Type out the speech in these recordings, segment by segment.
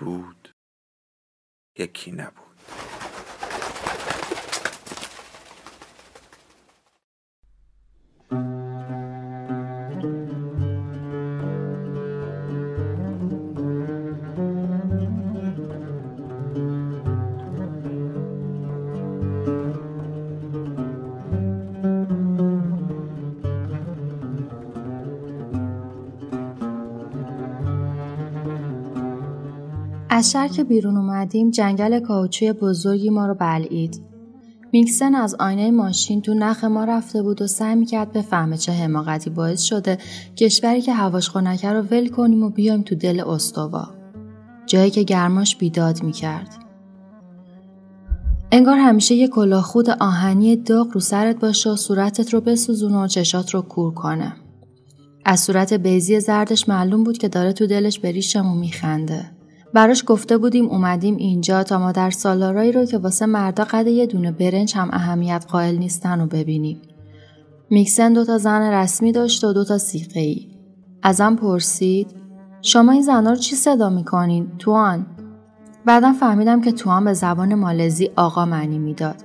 بود یکی نبود. از شهر که بیرون اومدیم جنگل کاوچوی بزرگی ما رو بلعید. میکسن از آینه ماشین تو نخ ما رفته بود و سعی می‌کرد بفهمه چه حماقتی باعث شده کشوری که هواش خنکه رو ول کنیم و بیایم تو دل استوا. جایی که گرماش بیداد می‌کرد. انگار همیشه یه کلاهخود آهنی داغ رو سرت باشه و صورتت رو بسوزونه و چشات رو کور کنه. از صورت بیزی زردش معلوم بود که داره تو دلش به ریشمون میخنده. براش گفته بودیم اومدیم اینجا تا ما در سالارایی رو که واسه مردا قد یه دونه برنج هم اهمیت قائل نیستن و ببینیم. میکسن دوتا زن رسمی داشت و دوتا سیقه ای. ازم پرسید شما این زنها رو چی صدا می‌کنین؟ توان. بعدا فهمیدم که توان به زبان مالزی آقا معنی می‌داد.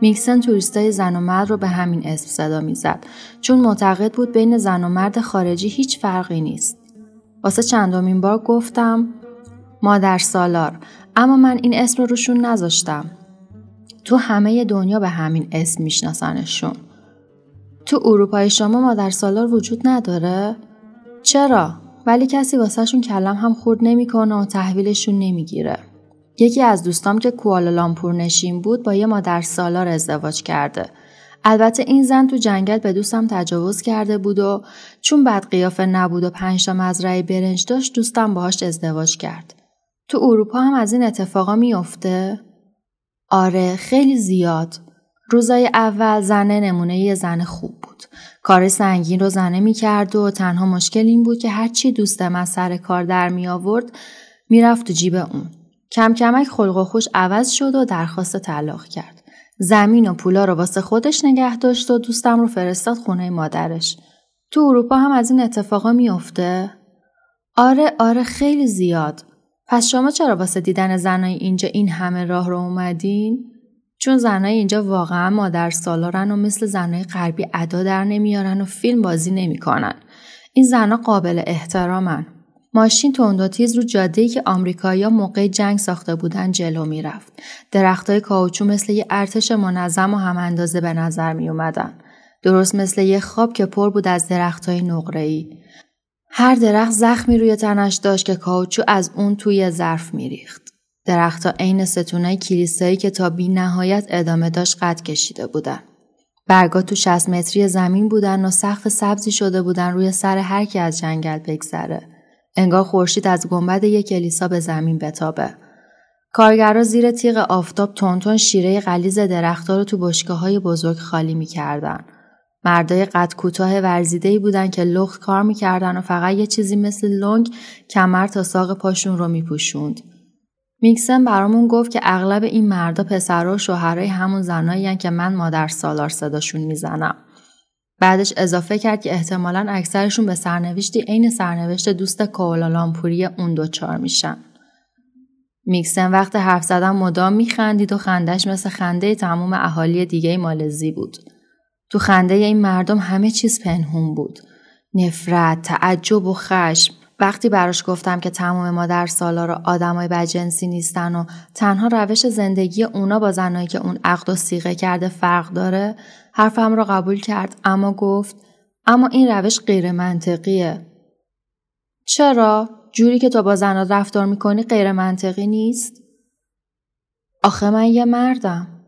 میکسن توریستای زن و مرد رو به همین اسم صدا می‌زد چون معتقد بود بین زن و مرد خارجی هیچ فرقی نیست. واسه چندمین بار گفتم مادر سالار اما من این اسم رو روشون نذاشتم تو همه دنیا به همین اسم میشناسنشون تو اروپای شما مادر سالار وجود نداره؟ چرا؟ ولی کسی واسهشون کلم هم خورد نمی‌کنه و تحویلشون نمی‌گیره. یکی از دوستام که کوالالامپور نشین بود با یه مادر سالار ازدواج کرده. البته این زن تو جنگل به دوستم تجاوز کرده بود و چون بد قیافه نبود و پنج تا مزرعه برنج داشت دوستم باهاش ازدواج کرد. تو اروپا هم از این اتفاقا میافته؟ آره خیلی زیاد. روزای اول زنه نمونه یه زن خوب بود. کار سنگین رو زنه می‌کرد و تنها مشکل این بود که هرچی دوستم از سر کار در می آورد می‌رفت تو جیب اون. کم کمک خلق و خوش عوض شد و درخواست طلاق کرد. زمین و پولا رو واسه خودش نگه داشت و دوستم رو فرستاد خونه مادرش. تو اروپا هم از این اتفاقا میافته؟ آره آره خیلی زیاد. پس شما چرا واسه دیدن زنای اینجا این همه راه رو اومدین؟ چون زنای اینجا واقعا مادر سالارن و مثل زنای غربی ادا در نمیارن و فیلم بازی نمی‌کنن. این زنها قابل احترامن. ماشین تند تیز رو جاده‌ای که آمریکایی‌ها موقع جنگ ساخته بودن جلو می‌رفت. درختای کاوچو مثل یه ارتش منظم و هم اندازه به نظر می اومدن. درست مثل یه خواب که پر بود از درختای نقره‌ای. هر درخت زخمی روی تنش داشت که کاوچو از اون توی ظرف میریخت. درختها عین ستونای کلیسایی که تا بی نهایت ادامه داشت قد کشیده بودن. برگا تو 60 متری زمین بودن و سقف سبزی شده بودن روی سر هر کی از جنگل بگذره. انگار خورشید از گنبد یک کلیسا به زمین بتابه. کارگرا زیر تیغ آفتاب تونتون شیره غلیز درختها رو تو بشکه های بزرگ خالی می‌کردن. مردای قد کوتاه ورزیده‌ای بودن که لخت کار می‌کردن و فقط یه چیزی مثل لنگ کمر تا ساق پاشون رو میپوشوند. میکسن برامون گفت که اغلب این مردا پسرها و شوهرای همون زنایی که من مادر سالار صداشون می‌زنم. بعدش اضافه کرد که احتمالا اکثرشون به سرنوشتی عین سرنوشت دوست کوالالامپوری اون دوچار میشن. میکسن وقت حرف زدن مدام میخندید و خندش مثل خنده تمام اهالی دیگه مالزی بود. تو خنده این مردم همه چیز پنهون بود. نفرت، تعجب و خشم. وقتی براش گفتم که تمام مادر سالار آدمای بجنسی نیستن و تنها روش زندگی اونا با زنایی که اون عقد و سیغه کرده فرق داره حرفم رو قبول کرد اما گفت اما این روش غیر منطقیه. چرا؟ جوری که تو با زنات رفتار می‌کنی غیر منطقی نیست؟ آخه من یه مردم.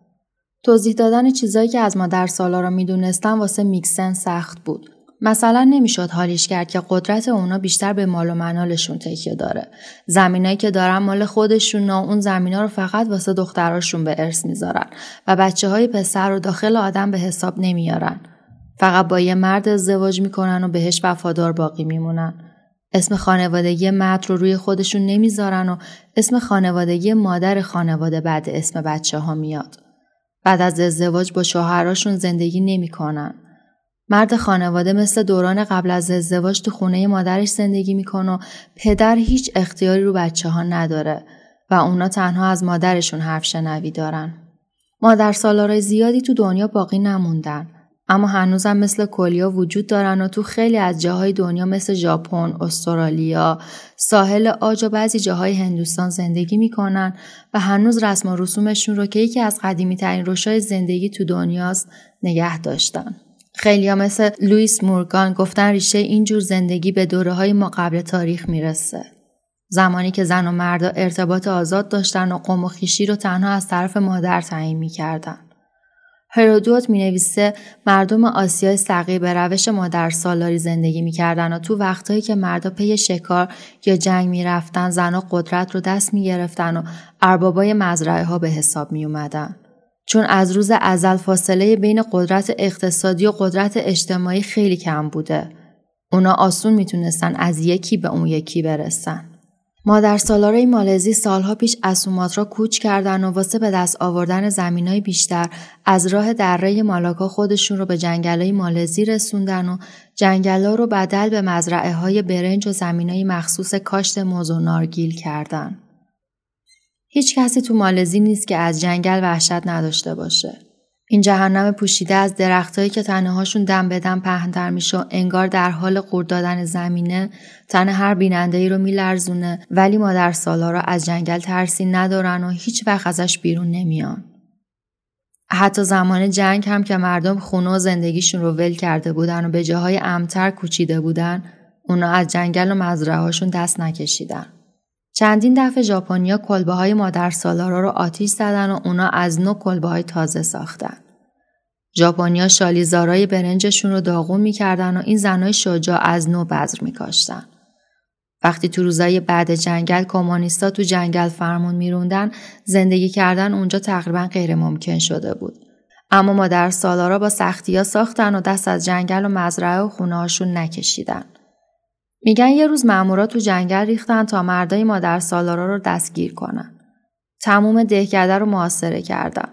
توضیح دادن چیزایی که از مادر سالا را می‌دونستم واسه میکسن سخت بود. مثلا نمی‌شد حالیش کرد که قدرت اونا بیشتر به مال و منالشون تکیه داره. زمینایی که دارن مال خودشون اون زمینا رو فقط واسه دختراشون به ارث می‌ذارن و بچه های پسر رو داخل آدم به حساب نمیارن. فقط با یه مرد ازدواج می‌کنن و بهش وفادار باقی میمونن. اسم خانوادگی مرد رو روی خودشون نمی‌ذارن و اسم خانوادگی مادر خانواده بعد اسم بچه ها میاد. بعد از ازدواج با شوهراشون زندگی نمی‌کنن. مرد خانواده مثل دوران قبل از ازدواج تو خونه مادرش زندگی می‌کنه و پدر هیچ اختیاری رو بچه ها نداره و اونا تنها از مادرشون حرف شنوی دارن. مادر سالارای زیادی تو دنیا باقی نموندن. اما هنوزم مثل کلیا وجود دارن و تو خیلی از جاهای دنیا مثل ژاپن، استرالیا، ساحل آج و بعضی جاهای هندوستان زندگی می‌کنن و هنوز رسم و رسومشون رو که یکی از قدیمی ترین روشای زندگی تو دنیاست نگه داشتن. خیلی مثل لوئیس مورگان گفتن ریشه اینجور زندگی به دوره های ما قبل تاریخ می‌رسه. زمانی که زن و مردا ارتباط آزاد داشتن و قوم و خیشی رو تنها از طرف مادر تعیین می‌کردن. هرودوت می نویسه مردم آسیای صغیر به روش مادر سالاری زندگی می‌کردن و تو وقتهایی که مردا پی شکار یا جنگ می‌رفتن زنها قدرت رو دست می‌گرفتن و اربابای مزرعه ها به حساب می اومدن. چون از روز ازل فاصله بین قدرت اقتصادی و قدرت اجتماعی خیلی کم بوده. اونا آسون می‌تونستن از یکی به اون یکی برسن. مادر سالاره مالزی سالها پیش از سوماترا کوچ کردن و واسه به دست آوردن زمینای بیشتر از راه دره مالاکا خودشون رو به جنگلای مالزی رسوندن و جنگلا رو بدل به مزرعه های برنج و زمینای مخصوص کاشت موز و نارگیل کردن. هیچ کسی تو مالزی نیست که از جنگل وحشت نداشته باشه. این جهنم پوشیده از درختهایی که تنهاشون دم به دم پهنتر میشه و انگار در حال قورت دادن زمینه تن هر بیننده ای رو میلرزونه ولی مادر سالارا از جنگل ترسی ندارن و هیچ وقت ازش بیرون نمیان. حتی زمان جنگ هم که مردم خونه و زندگیشون رو ول کرده بودن و به جاهای امتر کوچیده بودن اونا از جنگل و مزرعه هاشون دست نکشیدن. چندین دفعه ژاپنیا کلبه های مادر سالارا رو آتیش زدن و اونا از نو کلبه های تازه ساختن. ژاپنیا شالیزارای برنجشون رو داغون می‌کردن و این زنای شجاع از نو بذر میکاشتن. وقتی تو روزای بعد جنگل کمونیستا تو جنگل فرمون میروندن زندگی کردن اونجا تقریبا غیر ممکن شده بود. اما مادر سالارا با سختیا ساختن و دست از جنگل و مزرعه و خونه نکشیدن. میگن یه روز مامورا تو جنگل ریختن تا مردای مادر سالارا رو دستگیر کنن. تموم دهکده رو محاصره کردن.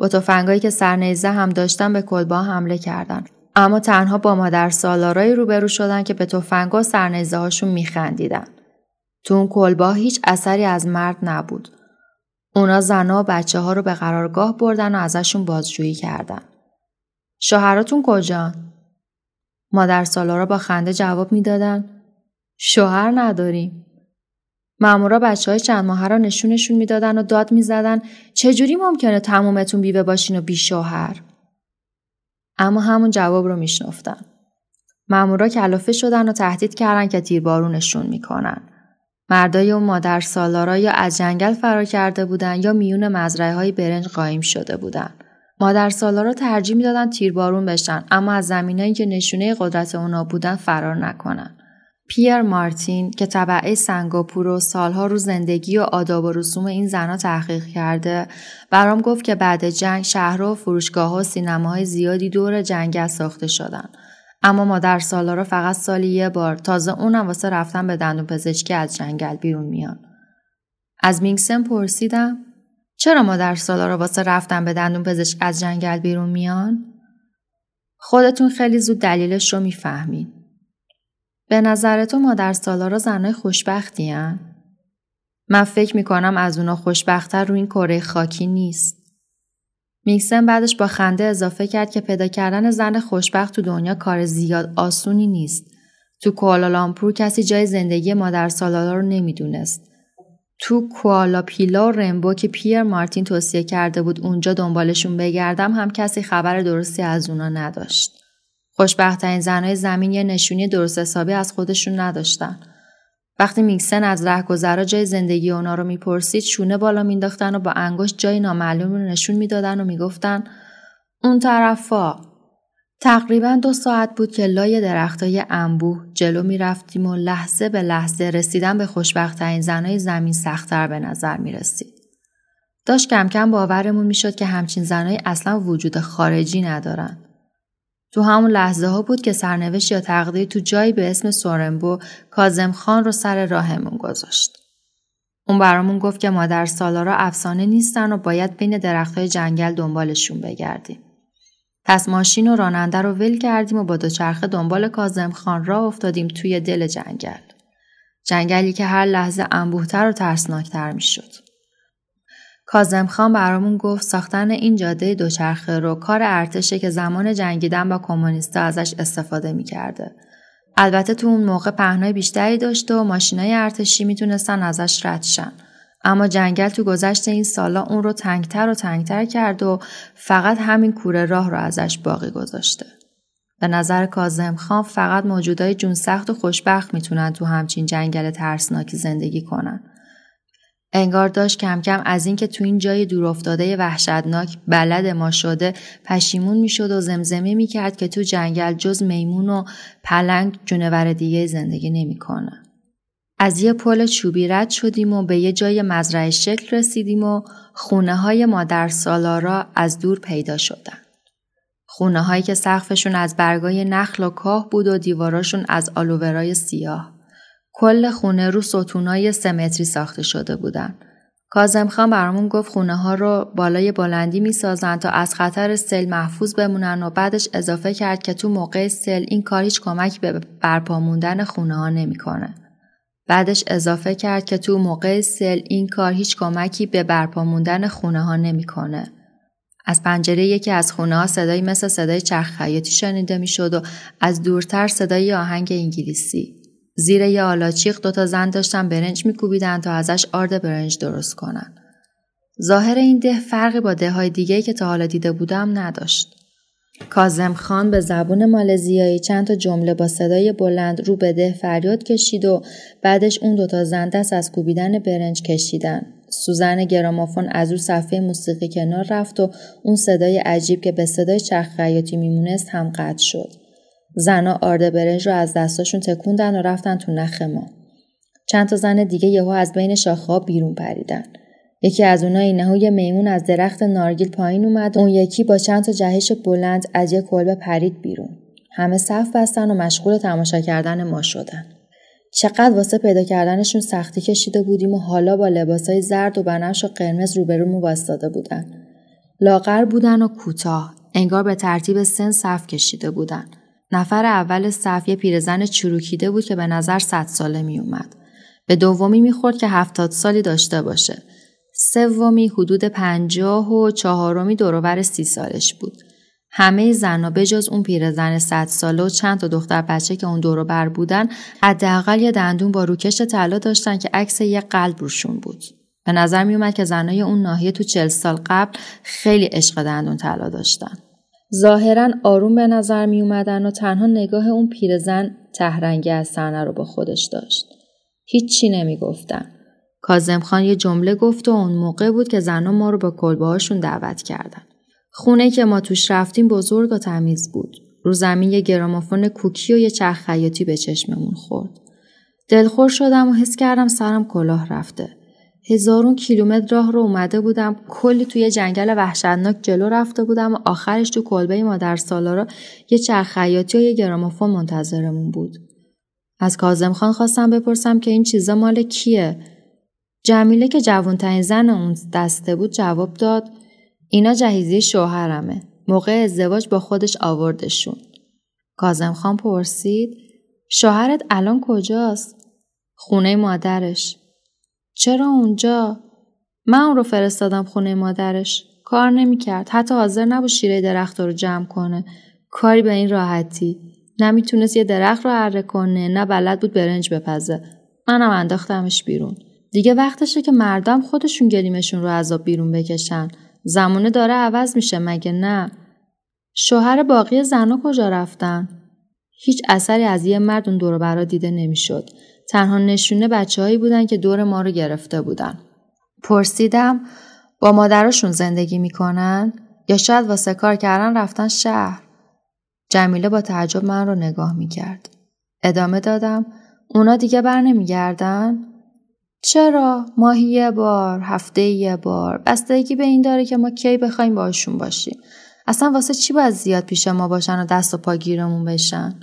با تفنگایی که سرنیزه هم داشتن به کلبا حمله کردن. اما تنها با مادر سالارایی روبرو شدن که به تفنگا و سرنیزه هاشون میخندیدن. تو اون کلبا هیچ اثری از مرد نبود. اونا زنها و بچه ها رو به قرارگاه بردن و ازشون بازجویی کردن. شوهراتون کجان؟ مادر سالارا با خنده جواب می‌دادن شوهر نداریم. مامورا بچه های چند ماهه را نشونشون می‌دادن و داد می‌زدن چجوری ممکنه تمومتون بیوه باشین و بی شوهر؟ اما همون جواب رو میشنفتن. مامورا کلافه شدن و تهدید کردن که تیربارونشون می‌کنن. مردای اون مادر سالارا یا از جنگل فرار کرده بودن یا میون مزرعه های برنج قایم شده بودن. مادر سالارا ترجیح می‌دادن تیربارون بشن اما از زمینایی که نشونه قدرت اونا بودن فرار نکنن. پیر مارتین که طبعه سنگاپور و سالها رو زندگی و آداب و رسوم این زنها تحقیق کرده برام گفت که بعد جنگ شهرها و فروشگاه و سینماهای زیادی دور جنگل ساخته شدن. اما مادر سالارا فقط سالی یه بار تازه اونم واسه رفتن به دندون پزشکی از جنگل بیرون میان. از مینگسن پرسیدم چرا مادر سالارا واسه رفتن به دندون پزشک از جنگل بیرون میان؟ خودتون خیلی زود دلیلش رو می‌فهمین. به نظر تو مادر سالارا زنای خوشبختی هن؟ من فکر می‌کنم از اونا خوشبختتر رو این کره خاکی نیست. میکسن بعدش با خنده اضافه کرد که پیدا کردن زن خوشبخت تو دنیا کار زیاد آسونی نیست. تو کوالالامپور کسی جای زندگی مادر سالارا رو نمی‌دونست. تو کوالا پیلا و رمبو که پیر مارتین توصیه کرده بود اونجا دنبالشون بگردم هم کسی خبر درستی از اونا نداشت. خوشبختترین زنهای زمین یه نشونی درست حسابی از خودشون نداشتن. وقتی میکسن از رهگذرا جای زندگی اونا رو می‌پرسید شونه بالا مینداختن و با انگشت جای نامعلوم رو نشون می‌دادن و می‌گفتن اون طرفا تقریبا دو ساعت بود که لای درختای انبوه جلو می رفتیم و لحظه به لحظه رسیدن به خوشبختترین زنای زمین سختتر به نظر می رسید. داشت کم کم باورمون می شد که همچین زنای اصلا وجود خارجی ندارن. تو همون لحظه ها بود که سرنوشت یا تقدیر تو جایی به اسم سورنبو کازم خان رو سر راهمون گذاشت. اون برامون گفت که مادر سالارا افسانه نیستن و باید بین درختهای جنگل دنبالشون بگردیم. پس ماشین و راننده رو ول کردیم و با دوچرخه دنبال کازم خان را افتادیم توی دل جنگل. جنگلی که هر لحظه انبوهتر و ترسناکتر می شد. کازم خان برامون گفت ساختن این جاده دوچرخه رو کار ارتشه که زمان جنگیدن با کمونیستا ازش استفاده می کرده. البته تو اون موقع پهنای بیشتری داشته و ماشینای ارتشی می‌تونستن ازش رد شن. اما جنگل تو گذشت این سالا اون رو تنگتر و تنگتر کرد و فقط همین کوره راه رو ازش باقی گذاشته. به نظر کازم خان فقط موجودای جون سخت و خوشبخت می‌تونن تو همچین جنگل ترسناکی زندگی کنن. انگار داشت کم کم از اینکه تو این جای دور افتاده وحشتناک بلد ما شده پشیمون می‌شد و زمزمه می‌کرد که تو جنگل جز میمون و پلنگ جونور دیگه زندگی نمی‌کنه. از یه پل چوبی رد شدیم و به یه جای مزرعه شکل رسیدیم و خونه های مادر سالارا از دور پیدا شدن. خونه هایی که سقفشون از برگای نخل و کاه بود و دیواراشون از آلوورای سیاه. کل خونه رو ستونای سمتری ساخته شده بودن. کازم خان برامون گفت خونه ها رو بالای بلندی می سازن تا از خطر سیل محفوظ بمونن و بعدش اضافه کرد که تو موقع سیل این کار هیچ کمک به برپا موندن خونه ها نمی‌کنه. بعدش اضافه کرد که تو موقع سیل این کار هیچ کمکی به برپا موندن خونه ها نمی‌کنه. از پنجره یکی از خونه ها صدایی مثل صدای چرخ خیاطی شنیده می‌شد و از دورتر صدای آهنگ انگلیسی. زیر یه آلاچیق دوتا زن داشتن برنج میکوبیدن تا ازش آرد برنج درست کنن. ظاهر این ده فرقی با ده های دیگه که تا حالا دیده بودم نداشت. کازم خان به زبون مالزیایی چند تا جمله با صدای بلند رو به ده فریاد کشید و بعدش اون دوتا زن دست از کوبیدن برنج کشیدن. سوزن گرامافون از رو صفحه موسیقی کنار رفت و اون صدای عجیب که به صدای چرخ خیاطی میمونست هم قطع شد. زنا آرد برنج رو از دستاشون تکوندن و رفتن تو نخ ما. چند تا زن دیگه یهو از بین شاخه بیرون پریدن. یکی از اونها اینهو یه میمون از درخت نارگیل پایین اومد اون یکی با چند تا جهش بلند از یه کلبه پرید بیرون. همه صف بستن و مشغول تماشا کردن ما شدن. چقدر واسه پیدا کردنشون سختی کشیده بودیم و حالا با لباسای زرد و بنفش و قرمز روبرومو واسطاده بودن. لاغر بودن و کوتاه، انگار به ترتیب سن صف کشیده بودن. نفر اول صف یه پیرزن چروکیده بود که به نظر صد ساله می اومد. به دومی می‌خورد که هفتاد سالی داشته باشه. سومی حدود پنجاه و چهارمی دروبر سی سالش بود. همه زنها بجز اون پیرزن صد ساله و چند تا دختر بچه که اون دورو بودن حداقل یه دندون با روکش طلا داشتن که عکس یه قلب روشون بود. به نظر می اومد که زنای اون ناحیه تو چل سال قبل خیلی عشق دندون طلا داشتن. ظاهرا آروم به نظر می اومدن و تنها نگاه اون پیرزن تهرنگی از صحنه رو با خودش داشت. هیچی نمی گفتن. کازم خان یه جمله گفت و اون موقع بود که زنها ما رو به کلبه دعوت کردن. خونه که ما توش رفتیم بزرگ و تمیز بود. رو زمین یه گرامافون کوکی و یه چرخ خیاطی به چشممون خورد. دلخور شدم و حس کردم سرم کلاه رفته. هزارون کیلومتر راه رو اومده بودم کلی توی جنگل وحشتناک جلو رفته بودم و آخرش تو کلبه مادر سالارا یه چرخ خیاطی و یه گرامافون منتظرمون بود. از کازم خان خواستم بپرسم که این چیزا مال کیه؟ جمیله که جوانترین زن اون دسته بود جواب داد اینا جهیزی شوهرمه. موقع ازدواج با خودش آوردشون. کازم خان پرسید شوهرت الان کجاست؟ خونه مادرش. چرا اونجا؟ من اون رو فرستادم خونه مادرش. کار نمی‌کرد. حتی حاضر نبود شیره درخت رو جمع کنه. کاری به این راحتی. نمی‌تونست یه درخت رو اره کنه نه بلد بود برنج بپزه. منم انداختمش بیرون. دیگه وقتشه که مردم خودشون گلیمشون رو عذاب بیرون بکشن. زمونه داره عوض میشه مگه نه؟ شوهر باقی زنها کجا رفتن؟ هیچ اثری از یه مرد اون دور برا دیده نمی‌شد. تنها نشونه بچههایی بودن که دور ما رو گرفته بودن. پرسیدم با مادرشون زندگی می‌کنن یا شاید واسه کار کردن رفتن شهر. جمیله با تعجب من رو نگاه می کرد. ادامه دادم اونا دیگه بر نمیگردن؟ چرا؟ ماهی یه بار، هفته یه بار، بستگی به این داره که ما کی بخوایم باشون باشیم. اصلا واسه چی باید زیاد پیش ما باشن و دست و پا گیرمون بشن؟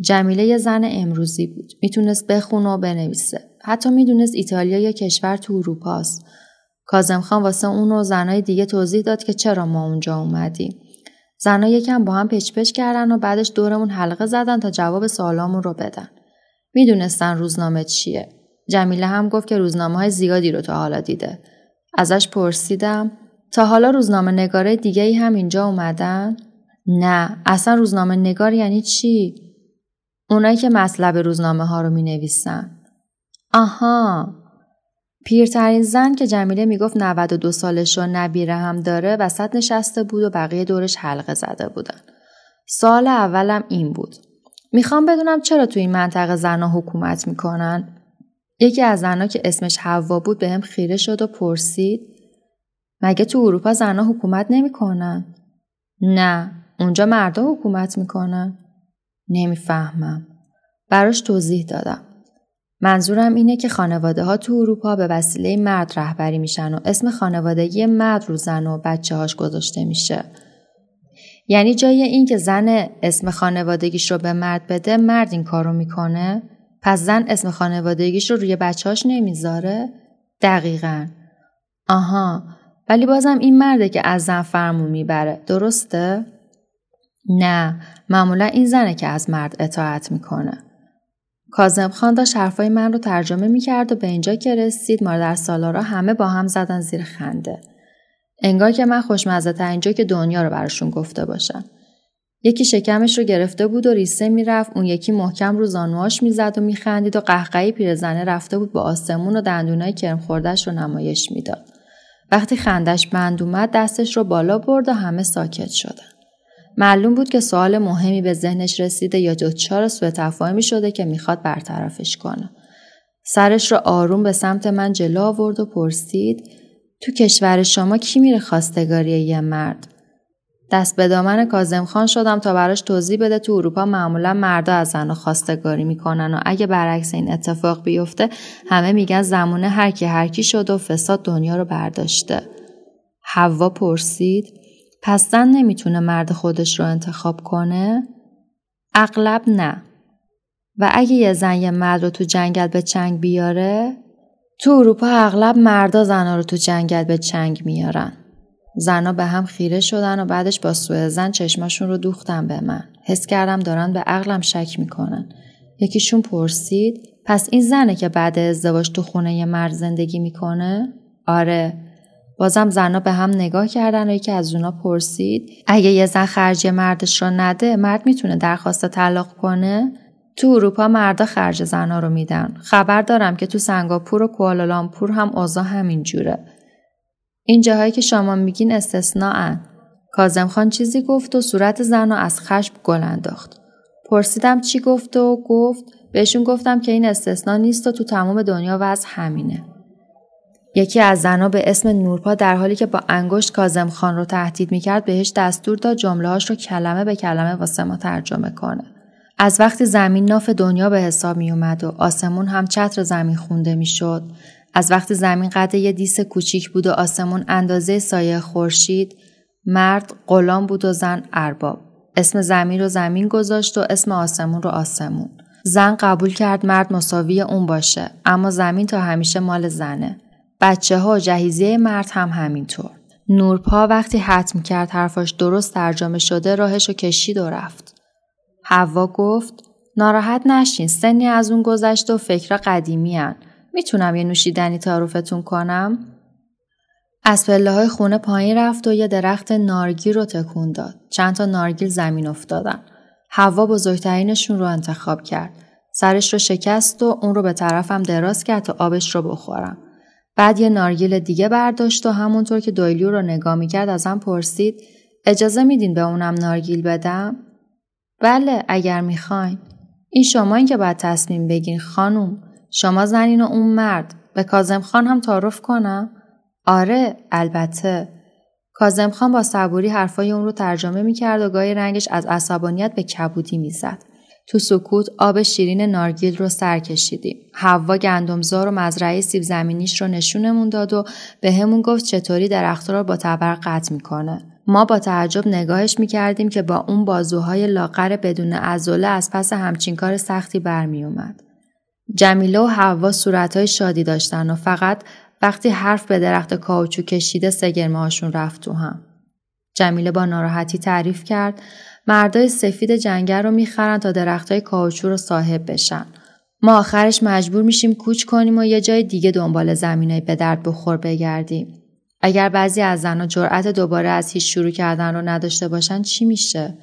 جمیله یه زن امروزی بود. می‌تونست بخونه و بنویسه. حتی می‌دونست ایتالیا یه کشور تو اروپاست. کازم خان واسه اون و زنای دیگه توضیح داد که چرا ما اونجا اومدیم. زنها یکم با هم پچ پچ کردن و بعدش دورمون حلقه زدن تا جواب سوالامون رو بدن. می‌دونستن روزنامه چیه. جمیله هم گفت که روزنامه های زیادی رو تا حالا دیده. ازش پرسیدم تا حالا روزنامه نگاره دیگه ای هم اینجا اومدن؟ نه اصلا روزنامه نگار یعنی چی؟ اونایی که مطلب روزنامه ها رو می نویسن. آها پیرترین زن که جمیله می‌گفت 92 سالش و نبیره هم داره وسط نشسته بود و بقیه دورش حلقه زده بودن. سال اولم این بود. می‌خوام بدونم چرا تو این منطقه زنها حکومت می‌کنن؟ یکی از زنها که اسمش حوا بود به هم خیره شد و پرسید مگه تو اروپا زنها حکومت نمی‌کنن؟ نه اونجا مردا حکومت می‌کنن؟ نمی‌فهمم. براش توضیح دادم. منظورم اینه که خانواده ها تو اروپا به وسیله مرد رهبری میشن و اسم خانوادگی مرد رو زن و بچه هاش گذاشته میشه. یعنی جای این که زن اسم خانوادگیش رو به مرد بده مرد این کارو می‌کنه پس زن اسم خانوادگیش رو روی بچهاش نمی‌ذاره؟ دقیقا. آها ولی بازم این مرده که از زن فرمون می‌بره درسته؟ نه معمولا این زنه که از مرد اطاعت می‌کنه. کازم خان داشت حرفای من رو ترجمه می‌کرد و به اینجا که رسید مادر سالارا همه با هم زدن زیر خنده. انگار که من خوشمزه ترین که دنیا رو براشون گفته باشم. یکی شکمش رو گرفته بود و ریسه می‌رفت اون یکی محکم رو زانواش می‌زد و میخندید و قهقهی پیرزنه رفته بود با آسمون و دندونای کرم خوردش رو نمایش می‌داد. وقتی خندش بند اومد دستش رو بالا برد و همه ساکت شدن. معلوم بود که سوال مهمی به ذهنش رسیده یا دچار سوء تفاهمی شده که می‌خواد برطرفش کنه. سرش رو آروم به سمت من جلو آورد و پرسید تو کشور شما کی میره خواستگاری یه مرد؟ دست به دامن کازم خان شدم تا براش توضیح بده تو اروپا معمولا مردا از زن خواستگاری می‌کنن و اگه برعکس این اتفاق بیفته همه میگن زمونه هر کی هر کی شد و فساد دنیا رو برداشته. حوا پرسید پس زن نمی‌تونه مرد خودش رو انتخاب کنه؟ اغلب نه. و اگه یه زن یه مرد رو تو جنگل به چنگ بیاره؟ تو اروپا اغلب مردا زنها رو تو جنگل به چنگ میارن. زنها به هم خیره شدن و بعدش با سوء زن چشماشون رو دوختن به من. حس کردم دارن به عقلم شک می‌کنن. یکیشون پرسید پس این زنه که بعد ازدواج تو خونه یه مرد زندگی می‌کنه؟ آره بازم زنها به هم نگاه کردن و یکی از اونا پرسید اگه یه زن خرج مردش رو نده مرد می‌تونه درخواست طلاق کنه؟ تو اروپا مردا خرج زنها رو میدن. خبر دارم که تو سنگاپور و کوالالامپور هم اوضاع همین جوره. این جاهایی که شما میگین استثناءن کازم خان چیزی گفت و صورت زن از خشم گل انداخت. پرسیدم چی گفت و گفت بهشون گفتم که این استثنا نیست و تو تمام دنیا وضع همینه. یکی از زنها به اسم نورپا در حالی که با انگشت کازم خان رو تهدید می‌کرد بهش دستور داد جملههاش رو کلمه به کلمه واسه ما ترجمه کنه. از وقتی زمین ناف دنیا به حساب می اومد و آسمون هم چتر زمین خونده می‌شد از وقتی زمین قد یه دیس کوچیک بود و آسمون اندازه سایه خورشید مرد غلام بود و زن ارباب. اسم زمین رو زمین گذاشت و اسم آسمون رو آسمون. زن قبول کرد مرد مساوی اون باشه اما زمین تا همیشه مال زنه. بچه ها و جهیزیه مرد هم همینطور. نورپا وقتی حتم کرد حرفاش درست ترجمه شده راهشو کشید و رفت. حوا گفت ناراحت نشین سنی از اون گذشته و فکر قدیمی هن. می‌تونم یه نوشیدنی تعارفتون کنم؟ از پله های خونه پایین رفت و یه درخت نارگیل رو تکون داد. چند تا نارگیل زمین افتادن. هوا بزرگترینشون رو انتخاب کرد. سرش رو شکست و اون رو به طرفم دراز کرد تا آبش رو بخورم. بعد یه نارگیل دیگه برداشت و همونطور که دویلیو رو نگاه می‌کرد ازم پرسید اجازه میدین به اونم نارگیل بدم؟ بله اگر می‌خواین. این شما این که باید تصمیم بگین خانوم. شما زنین و اون مرد. به کازم خان هم تعارف کنم؟ آره البته. کازم خان با صبوری حرفای اون رو ترجمه می‌کرد و گاهی رنگش از عصبانیت به کبودی می‌زد. تو سکوت آب شیرین نارگیل رو سر کشیدیم. حوا گندمزار و مزرعه سیب زمینیش رو نشونمون داد و به همون گفت چطوری درختها رو با تبر قطع می‌کنه. ما با تعجب نگاهش می‌کردیم که با اون بازوهای لاغر بدون ازوله از پس همچین کار سختی برمیومد. جمیله و حوا صورتهای شادی داشتن و فقط وقتی حرف به درخت کاوچو کشیده سگرمه هاشون رفت تو هم. جمیله با ناراحتی تعریف کرد مردای سفید جنگل رو می‌خرن تا درختای کاوچو رو صاحب بشن. ما آخرش مجبور میشیم کوچ کنیم و یه جای دیگه دنبال زمینای به درد بخور بگردیم. اگر بعضی از زنها جرأت دوباره از هیچ شروع کردن رو نداشته باشن چی میشه؟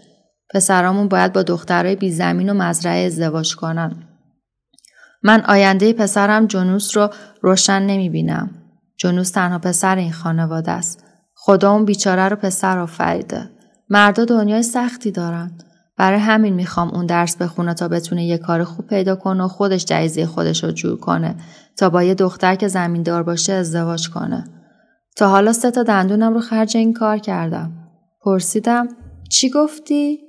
پسرامون باید با دخترای بی زمین و مزرعه ازدواج کنن. من آینده پسرم جنوس رو روشن نمی بینم. جنوس تنها پسر این خانواده است. خدا اون بیچاره رو پسر آفریده. مردا دنیای سختی دارن. برای همین می‌خوام اون درس بخونه تا بتونه یه کار خوب پیدا کنه و خودش جایزه خودش رو جور کنه تا با یه دختر که زمیندار باشه ازدواج کنه. تا حالا سه تا دندونم رو خرج این کار کردم. پرسیدم چی گفتی؟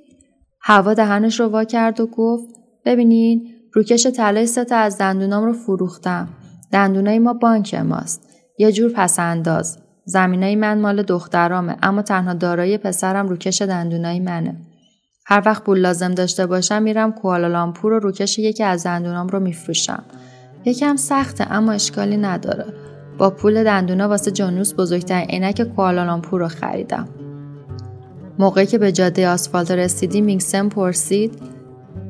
هوا دهنش رو وا کرد و گفت ببینین روکش طلای سه تا از دندونام رو فروختم. دندونای ما بانک ماست. یه جور پس انداز. زمینای من مال دخترامه اما تنها دارایی پسرم روکش دندونای منه. هر وقت پول لازم داشته باشم میرم کوالالامپور و روکش یکی از دندونام رو میفروشم. یکم سخته اما اشکالی نداره. با پول دندونا واسه جانوس بزرگترین عینک کوالالامپور رو خریدم. موقعی که به جاده آسفالت رسیدی مینگسن پرسید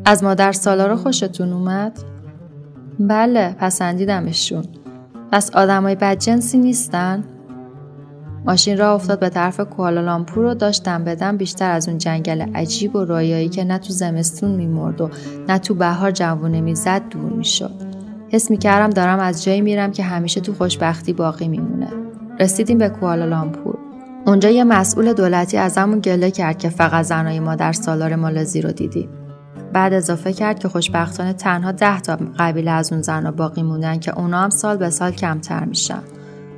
از مادر سالارا خوشتون اومد؟ بله پسندیدمشون. پس آدمای بدجنسی نیستن؟ ماشین را افتاد به طرف کوالالامپور و داشتم بدم بیشتر از اون جنگل عجیب و رویایی که نه تو زمستون میمرد و نه تو بهار جوونه می‌زد دور می‌شد. حس می‌کردم دارم از جایی میرم که همیشه تو خوشبختی باقی میمونه. رسیدیم به کوالالامپور. اونجا یه مسئول دولتی ازمون گله کرد که فقط زنای ما در سالار مالزی رو دیدیم. بعد اضافه کرد که خوشبختانه تنها ده تا قبیله از اون زنها باقی موندن که اونا هم سال به سال کمتر میشن.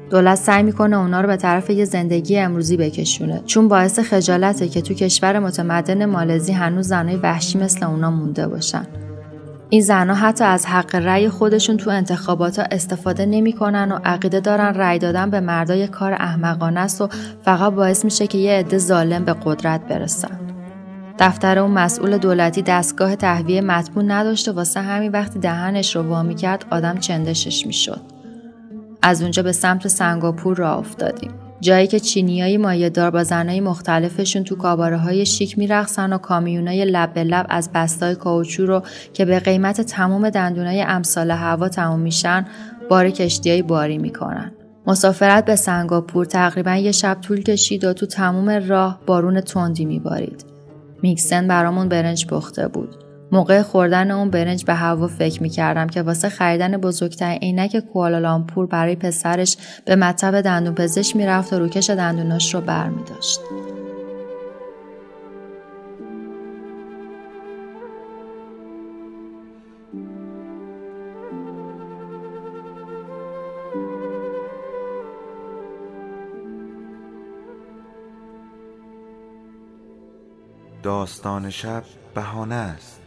دولت سعی می‌کنه اونا رو به طرف یه زندگی امروزی بکشونه چون باعث خجالته که تو کشور متمدن مالزی هنوز زنای وحشی مثل اونا مونده باشن. این زنها حتی از حق رأی خودشون تو انتخابات ها استفاده نمی‌کنن و عقیده دارن رأی دادن به مردای کار احمقانه است و فقط باعث میشه که یه عده ظالم به قدرت برسن. دفتر اون مسئول دولتی دستگاه تهویه مطبوع نداشته واسه همین وقتی دهنش رو وامی کرد آدم چندشش می‌شد. از اونجا به سمت سنگاپور را افتادیم. جایی که چینیایی مایه دار با زنای مختلفشون تو کاباره های شیک میرقصن و کامیونای لب به لب از بستای کاوچو رو که به قیمت تمام دندونای امثال هوا تموم میشن بار کشتیایی باری می‌کنن. مسافرت به سنگاپور تقریبا یه شب طول کشید و تو تموم راه بارون تندی میبارید. میکسن برامون برنج پخته بود. موقع خوردن اون برنج به هوا فکر می‌کردم که واسه خریدن بزرگترین عینک کوالالامپور برای پسرش به مطب دندون پزشک می‌رفت و روکش دندوناش رو برمیداشت. داستان شب بهانه است